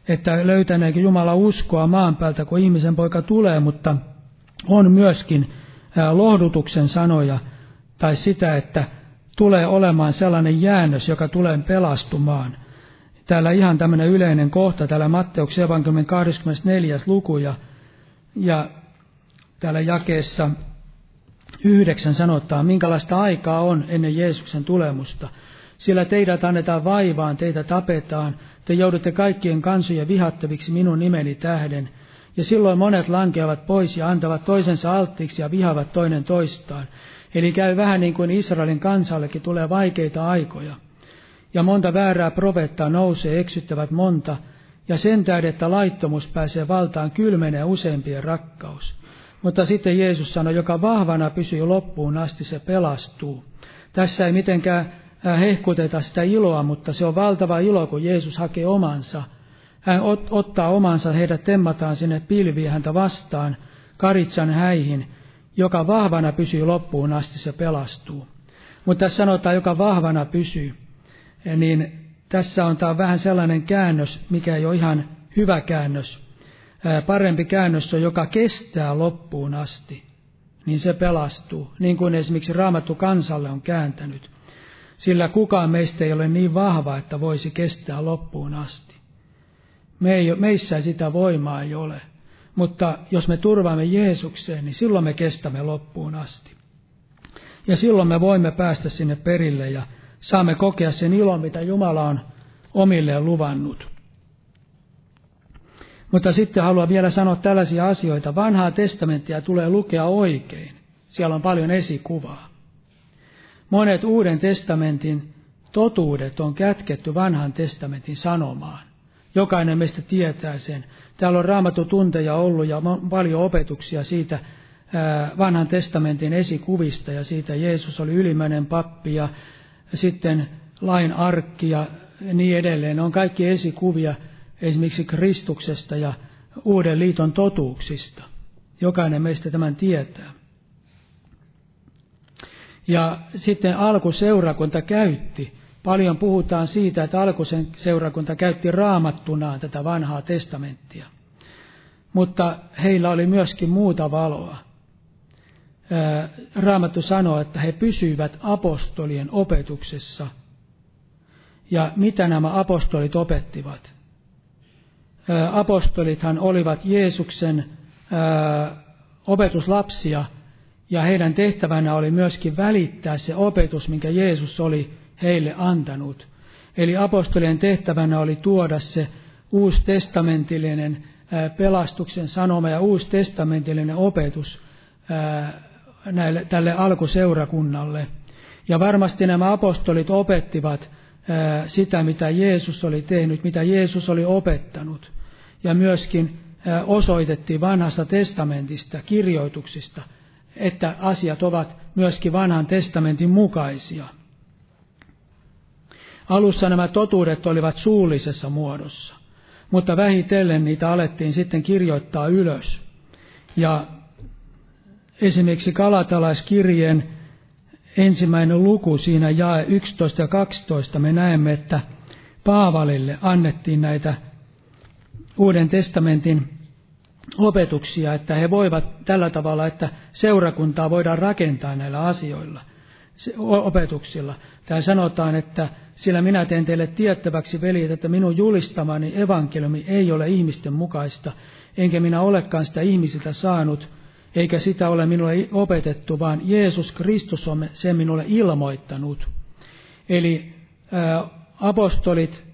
[SPEAKER 3] että löytäneekö Jumala uskoa maan päältä, kun ihmisen poika tulee, mutta on myöskin lohdutuksen sanoja tai sitä, että tulee olemaan sellainen jäännös, joka tulee pelastumaan. Täällä ihan tämmöinen yleinen kohta, täällä Matteuksen evankeliumin 24. luku ja, ja täällä jakeessa yhdeksän sanotaan, minkälaista aikaa on ennen Jeesuksen tulemusta. Sillä teidät annetaan vaivaan, teitä tapetaan, te joudutte kaikkien kansojen vihattaviksi minun nimeni tähden. Ja silloin monet lankeavat pois ja antavat toisensa alttiiksi ja vihavat toinen toistaan. Eli käy vähän niin kuin Israelin kansallekin tulee vaikeita aikoja. Ja monta väärää profeettaa nousee, eksyttävät monta, ja sen tähden, että laittomuus pääsee valtaan, kylmenee useampien rakkaus. Mutta sitten Jeesus sanoi, joka vahvana pysyy loppuun asti, se pelastuu. Tässä ei mitenkään hehkuteta sitä iloa, mutta se on valtava ilo, kun Jeesus hakee omansa. Hän ot, ottaa omansa, heidät temmataan sinne pilviin häntä vastaan, karitsan häihin, joka vahvana pysyy loppuun asti, se pelastuu. Mutta tässä sanotaan, joka vahvana pysyy, niin tässä on tämä vähän sellainen käännös, mikä ei ole ihan hyvä käännös. Parempi käännös on, joka kestää loppuun asti, niin se pelastuu, niin kuin esimerkiksi Raamattu kansalle on kääntänyt. Sillä kukaan meistä ei ole niin vahva, että voisi kestää loppuun asti. Me ei, meissä sitä voimaa ei ole. Mutta jos me turvaamme Jeesukseen, niin silloin me kestämme loppuun asti. Ja silloin me voimme päästä sinne perille ja saamme kokea sen ilon, mitä Jumala on omilleen luvannut. Mutta sitten haluan vielä sanoa tällaisia asioita. Vanhaa testamenttia tulee lukea oikein. Siellä on paljon esikuvaa. Monet Uuden testamentin totuudet on kätketty vanhan testamentin sanomaan. Jokainen meistä tietää sen. Täällä on raamattu tunteja ollut ja paljon opetuksia siitä vanhan testamentin esikuvista ja siitä Jeesus oli ylimmäinen pappi ja sitten lain arkki ja niin edelleen. Ne on kaikki esikuvia esimerkiksi Kristuksesta ja uuden liiton totuuksista. Jokainen meistä tämän tietää. Ja sitten alkuseurakunta käytti, paljon puhutaan siitä, että alkuseurakunta käytti raamattunaan tätä vanhaa testamenttia. Mutta heillä oli myöskin muuta valoa. Raamattu sanoo, että he pysyivät apostolien opetuksessa. Ja mitä nämä apostolit opettivat? Apostolithan olivat Jeesuksen opetuslapsia, ja heidän tehtävänä oli myöskin välittää se opetus, minkä Jeesus oli heille antanut. Eli apostolien tehtävänä oli tuoda se uustestamentillinen pelastuksen sanoma ja uustestamentillinen opetus näille, tälle alkuseurakunnalle. Ja varmasti nämä apostolit opettivat sitä, mitä Jeesus oli tehnyt, mitä Jeesus oli opettanut. Ja myöskin osoitettiin vanhasta testamentista, kirjoituksista, että asiat ovat myöskin vanhan testamentin mukaisia. Alussa nämä totuudet olivat suullisessa muodossa, mutta vähitellen niitä alettiin sitten kirjoittaa ylös. Ja esimerkiksi Kalatalaiskirjeen ensimmäinen luku siinä jae 11 ja 12 me näemme, että Paavalille annettiin näitä Uuden testamentin opetuksia, että he voivat tällä tavalla, että seurakuntaa voidaan rakentaa näillä asioilla, opetuksilla. Täällä sanotaan, että sillä minä teen teille tiettäväksi, veljet, että minun julistamani evankeliumi ei ole ihmisten mukaista, enkä minä olekaan sitä ihmisiltä saanut, eikä sitä ole minulle opetettu, vaan Jeesus Kristus on sen minulle ilmoittanut. Eli ää, apostolit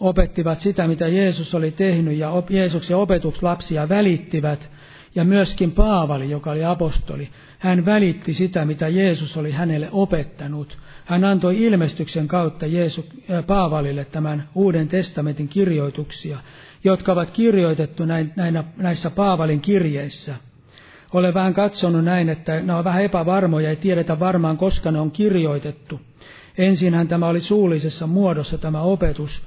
[SPEAKER 3] opettivat sitä, mitä Jeesus oli tehnyt, ja Jeesuksen opetuslapsia välittivät, ja myöskin Paavali, joka oli apostoli, hän välitti sitä, mitä Jeesus oli hänelle opettanut. Hän antoi ilmestyksen kautta Jeesu, äh, Paavalille tämän Uuden testamentin kirjoituksia, jotka ovat kirjoitettu näinä, näissä Paavalin kirjeissä. Olen vähän katsonut näin, että ne on vähän epävarmoja, ei tiedetä varmaan, koska ne on kirjoitettu. Ensinhän tämä oli suullisessa muodossa tämä opetus,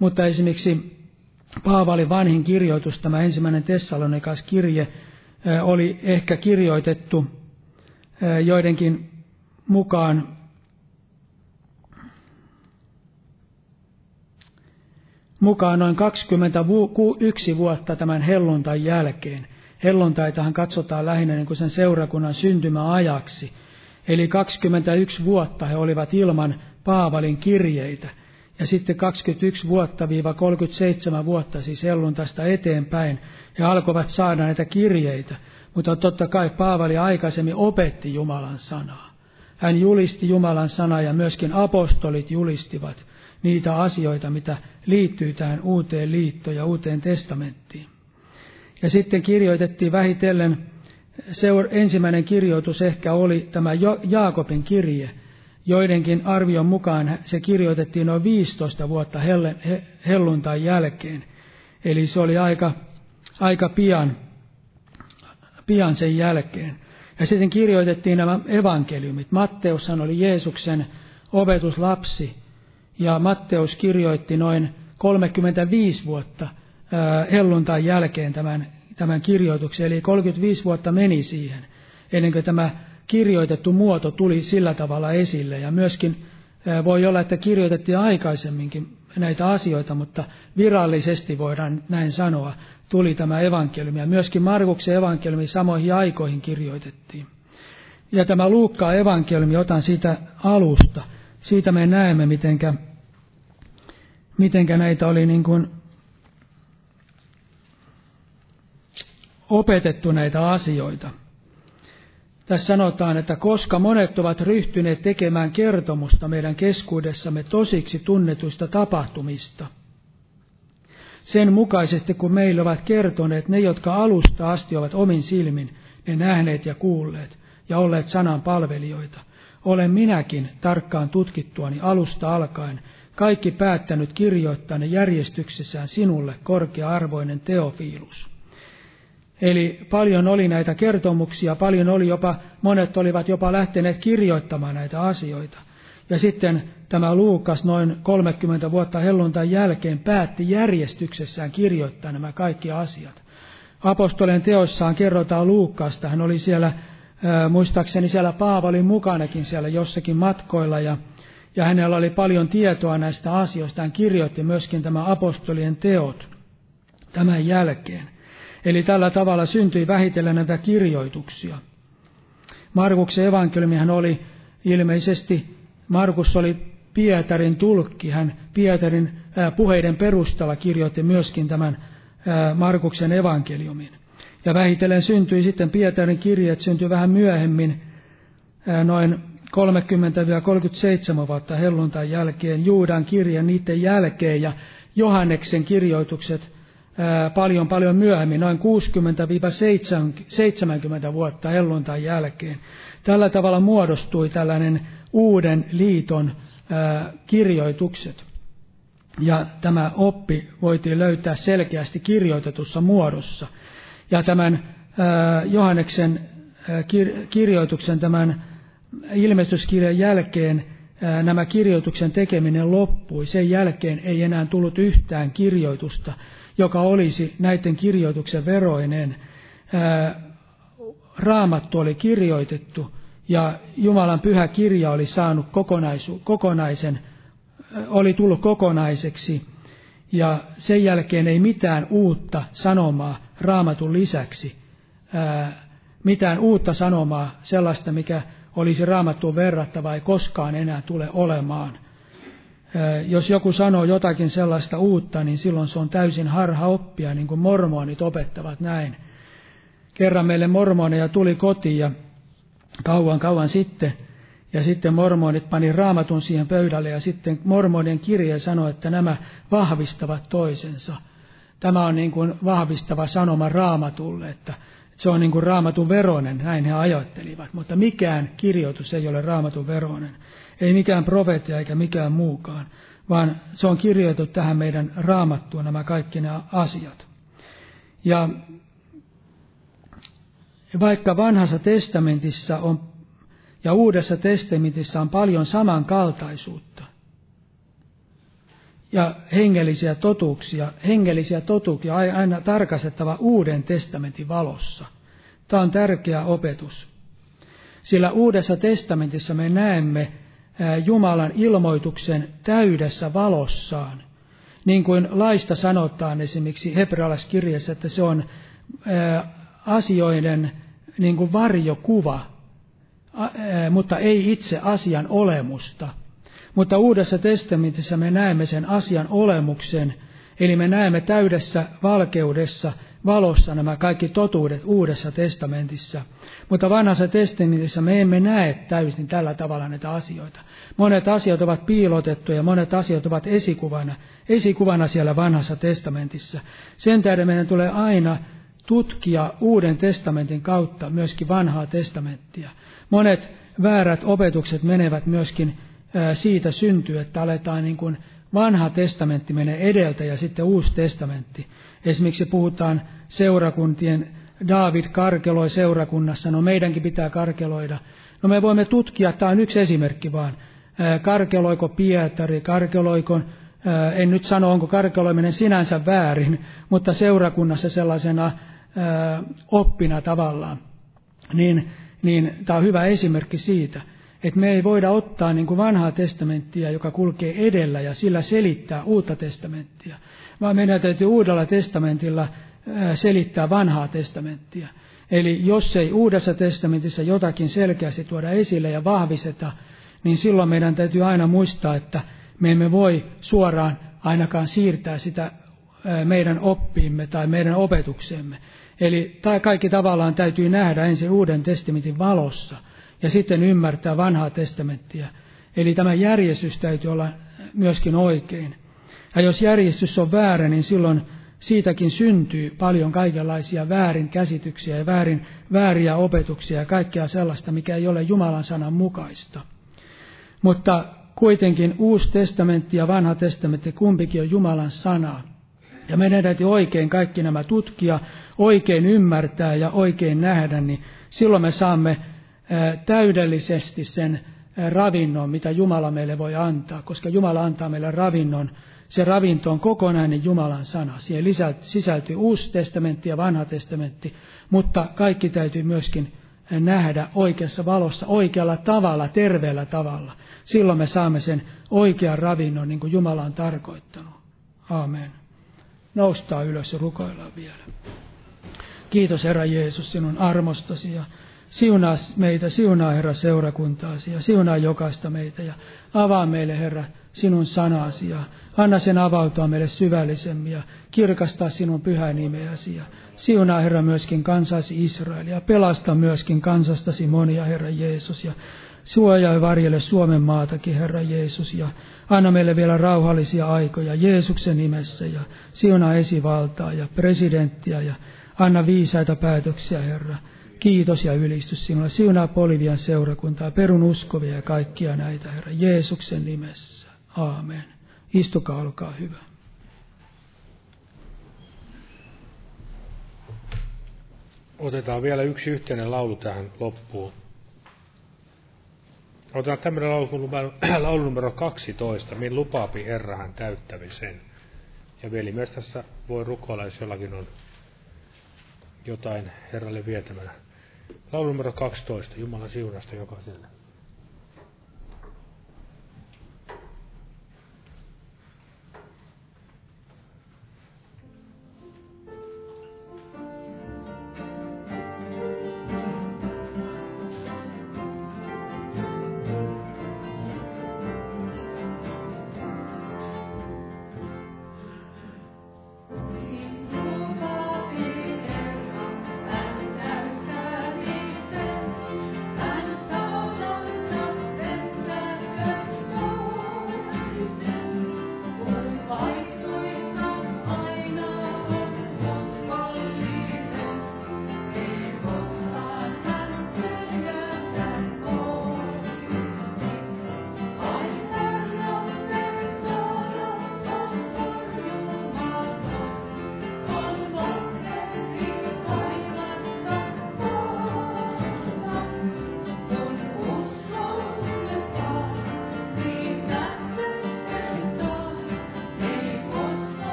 [SPEAKER 3] mutta esimerkiksi Paavalin vanhin kirjoitus, tämä ensimmäinen Tessalonikas kirje, oli ehkä kirjoitettu joidenkin mukaan mukaan noin 21 vuotta tämän helluntain jälkeen. Helluntaitahan katsotaan lähinnä niin kuin sen seurakunnan syntymäajaksi. Eli 21 vuotta he olivat ilman Paavalin kirjeitä. Ja sitten 21 vuotta viiva 37 vuotta siis helluntaista eteenpäin he alkoivat saada näitä kirjeitä. Mutta totta kai Paavali aikaisemmin opetti Jumalan sanaa. Hän julisti Jumalan sanaa ja myöskin apostolit julistivat niitä asioita, mitä liittyy tähän uuteen liittoon ja uuteen testamenttiin. Ja sitten kirjoitettiin vähitellen, seur, ensimmäinen kirjoitus ehkä oli tämä Jaakobin kirje, Joidenkin arvion mukaan se kirjoitettiin noin 15 vuotta helluntain jälkeen. Eli se oli aika, aika pian, pian sen jälkeen. Ja sitten kirjoitettiin nämä evankeliumit. Matteushan oli Jeesuksen opetuslapsi. Ja Matteus kirjoitti noin 35 vuotta helluntain jälkeen tämän, tämän kirjoituksen. Eli 35 vuotta meni siihen, ennen kuin tämä kirjoitettu muoto tuli sillä tavalla esille. Ja myöskin voi olla, että kirjoitettiin aikaisemminkin näitä asioita, mutta virallisesti voidaan näin sanoa, tuli tämä evankeliumi. Ja myöskin Markuksen evankeliumi samoihin aikoihin kirjoitettiin. Ja tämä Luukkaan evankeliumi, otan siitä alusta. Siitä me näemme, mitenkä, mitenkä näitä oli niin kuin opetettu näitä asioita. Tässä sanotaan, että koska monet ovat ryhtyneet tekemään kertomusta meidän keskuudessamme tosiksi tunnetuista tapahtumista, sen mukaisesti kun meille ovat kertoneet ne, jotka alusta asti ovat omin silmin ne nähneet ja kuulleet ja olleet sanan palvelijoita, olen minäkin tarkkaan tutkittuani alusta alkaen kaikki päättänyt kirjoittaa ne järjestyksessään sinulle korkea-arvoinen teofiilus Eli paljon oli näitä kertomuksia, paljon oli jopa, monet olivat jopa lähteneet kirjoittamaan näitä asioita. Ja sitten tämä Luukas noin 30 vuotta helluntain jälkeen päätti järjestyksessään kirjoittaa nämä kaikki asiat. Apostolien teossaan kerrotaan Luukasta, hän oli siellä, muistaakseni siellä Paavalin mukanakin siellä jossakin matkoilla ja, ja hänellä oli paljon tietoa näistä asioista. Hän kirjoitti myöskin tämä apostolien teot tämän jälkeen. Eli tällä tavalla syntyi vähitellen näitä kirjoituksia. Markuksen evankeliumihan oli ilmeisesti, Markus oli Pietarin tulkki, hän Pietarin puheiden perusteella kirjoitti myöskin tämän Markuksen evankeliumin. Ja vähitellen syntyi sitten Pietarin kirjeet, syntyi vähän myöhemmin, noin 30-37 vuotta helluntain jälkeen, Juudan kirja niiden jälkeen ja Johanneksen kirjoitukset paljon paljon myöhemmin, noin 60-70 vuotta helluntain jälkeen. Tällä tavalla muodostui tällainen uuden liiton kirjoitukset. Ja tämä oppi voitiin löytää selkeästi kirjoitetussa muodossa. Ja tämän Johanneksen kirjoituksen, tämän ilmestyskirjan jälkeen nämä kirjoituksen tekeminen loppui. Sen jälkeen ei enää tullut yhtään kirjoitusta joka olisi näiden kirjoituksen veroinen. Raamattu oli kirjoitettu ja Jumalan pyhä kirja oli saanut kokonaisu, kokonaisen, oli tullut kokonaiseksi ja sen jälkeen ei mitään uutta sanomaa raamatun lisäksi, mitään uutta sanomaa, sellaista mikä olisi raamattuun verrattava, ei koskaan enää tule olemaan – jos joku sanoo jotakin sellaista uutta, niin silloin se on täysin harha oppia, niin kuin mormonit opettavat näin. Kerran meille mormoneja tuli kotiin ja kauan kauan sitten, ja sitten mormonit pani raamatun siihen pöydälle, ja sitten mormonien kirje sanoi, että nämä vahvistavat toisensa. Tämä on niin kuin vahvistava sanoma raamatulle, että se on niin kuin raamatun veronen, näin he ajattelivat, mutta mikään kirjoitus ei ole raamatun veronen. Ei mikään profeetia eikä mikään muukaan, vaan se on kirjoitettu tähän meidän raamattuun nämä kaikki nämä asiat. Ja vaikka vanhassa testamentissa on ja uudessa testamentissa on paljon samankaltaisuutta ja hengellisiä totuuksia, hengellisiä totuuksia aina tarkastettava uuden testamentin valossa. Tämä on tärkeä opetus. Sillä uudessa testamentissa me näemme Jumalan ilmoituksen täydessä valossaan. Niin kuin laista sanotaan esimerkiksi hebrealaiskirjassa, että se on asioiden niin kuin varjokuva, mutta ei itse asian olemusta. Mutta Uudessa testamentissa me näemme sen asian olemuksen, eli me näemme täydessä valkeudessa valossa nämä kaikki totuudet Uudessa testamentissa. Mutta vanhassa testamentissa me emme näe täysin tällä tavalla näitä asioita. Monet asiat ovat piilotettuja ja monet asiat ovat esikuvana, esikuvana siellä vanhassa testamentissa. Sen tähden meidän tulee aina tutkia Uuden testamentin kautta myöskin vanhaa testamenttia. Monet väärät opetukset menevät myöskin siitä syntyy, että aletaan niin kuin vanha testamentti menee edeltä ja sitten uusi testamentti. Esimerkiksi puhutaan seurakuntien, David karkeloi seurakunnassa, no meidänkin pitää karkeloida. No me voimme tutkia, tämä on yksi esimerkki vaan, karkeloiko Pietari, karkeloiko, en nyt sano onko karkeloiminen sinänsä väärin, mutta seurakunnassa sellaisena oppina tavallaan, niin, niin tämä on hyvä esimerkki siitä, että me ei voida ottaa niin kuin vanhaa testamenttia, joka kulkee edellä ja sillä selittää uutta testamenttia, vaan meidän täytyy uudella testamentilla selittää vanhaa testamenttia. Eli jos ei uudessa testamentissa jotakin selkeästi tuoda esille ja vahvisteta, niin silloin meidän täytyy aina muistaa, että me emme voi suoraan ainakaan siirtää sitä meidän oppiimme tai meidän opetuksemme. Eli kaikki tavallaan täytyy nähdä ensin uuden testamentin valossa ja sitten ymmärtää vanhaa testamenttia. Eli tämä järjestys täytyy olla myöskin oikein. Ja jos järjestys on väärä, niin silloin siitäkin syntyy paljon kaikenlaisia väärin käsityksiä ja väärin, vääriä opetuksia ja kaikkea sellaista, mikä ei ole Jumalan sanan mukaista. Mutta kuitenkin Uusi testamentti ja Vanha testamentti kumpikin on Jumalan sanaa. Ja meidän täytyy oikein kaikki nämä tutkia, oikein ymmärtää ja oikein nähdä, niin silloin me saamme täydellisesti sen ravinnon, mitä Jumala meille voi antaa, koska Jumala antaa meille ravinnon. Se ravinto on kokonainen Jumalan sana. Siihen sisältyy Uusi testamentti ja Vanha testamentti, mutta kaikki täytyy myöskin nähdä oikeassa valossa, oikealla tavalla, terveellä tavalla. Silloin me saamme sen oikean ravinnon, niin kuin Jumala on tarkoittanut. Aamen. Noustaa ylös ja rukoillaan vielä. Kiitos Herra Jeesus sinun armostasi ja siunaa meitä, siunaa Herra seurakuntaasi ja siunaa jokaista meitä ja avaa meille Herra sinun sanasi ja anna sen avautua meille syvällisemmin ja kirkastaa sinun pyhää nimeäsi ja siunaa Herra myöskin kansasi Israelia ja pelasta myöskin kansastasi monia Herra Jeesus ja suojaa ja varjele Suomen maatakin Herra Jeesus ja anna meille vielä rauhallisia aikoja Jeesuksen nimessä ja siunaa esivaltaa ja presidenttiä ja anna viisaita päätöksiä Herra. Kiitos ja ylistys sinulle. Siunaa Polivian seurakuntaa, perun uskovia ja kaikkia näitä, Herra, Jeesuksen nimessä. Aamen. Istukaa, olkaa hyvä.
[SPEAKER 1] Otetaan vielä yksi yhteinen laulu tähän loppuun. Otetaan tämmöinen laulu, <clears throat> laulu numero 12, min lupaapi Herra hän täyttävi sen. Ja veli myös tässä voi rukoilla, jos jollakin on jotain Herralle vietävänä. Laulu numero 12, Jumalan siunasta jokaiselle.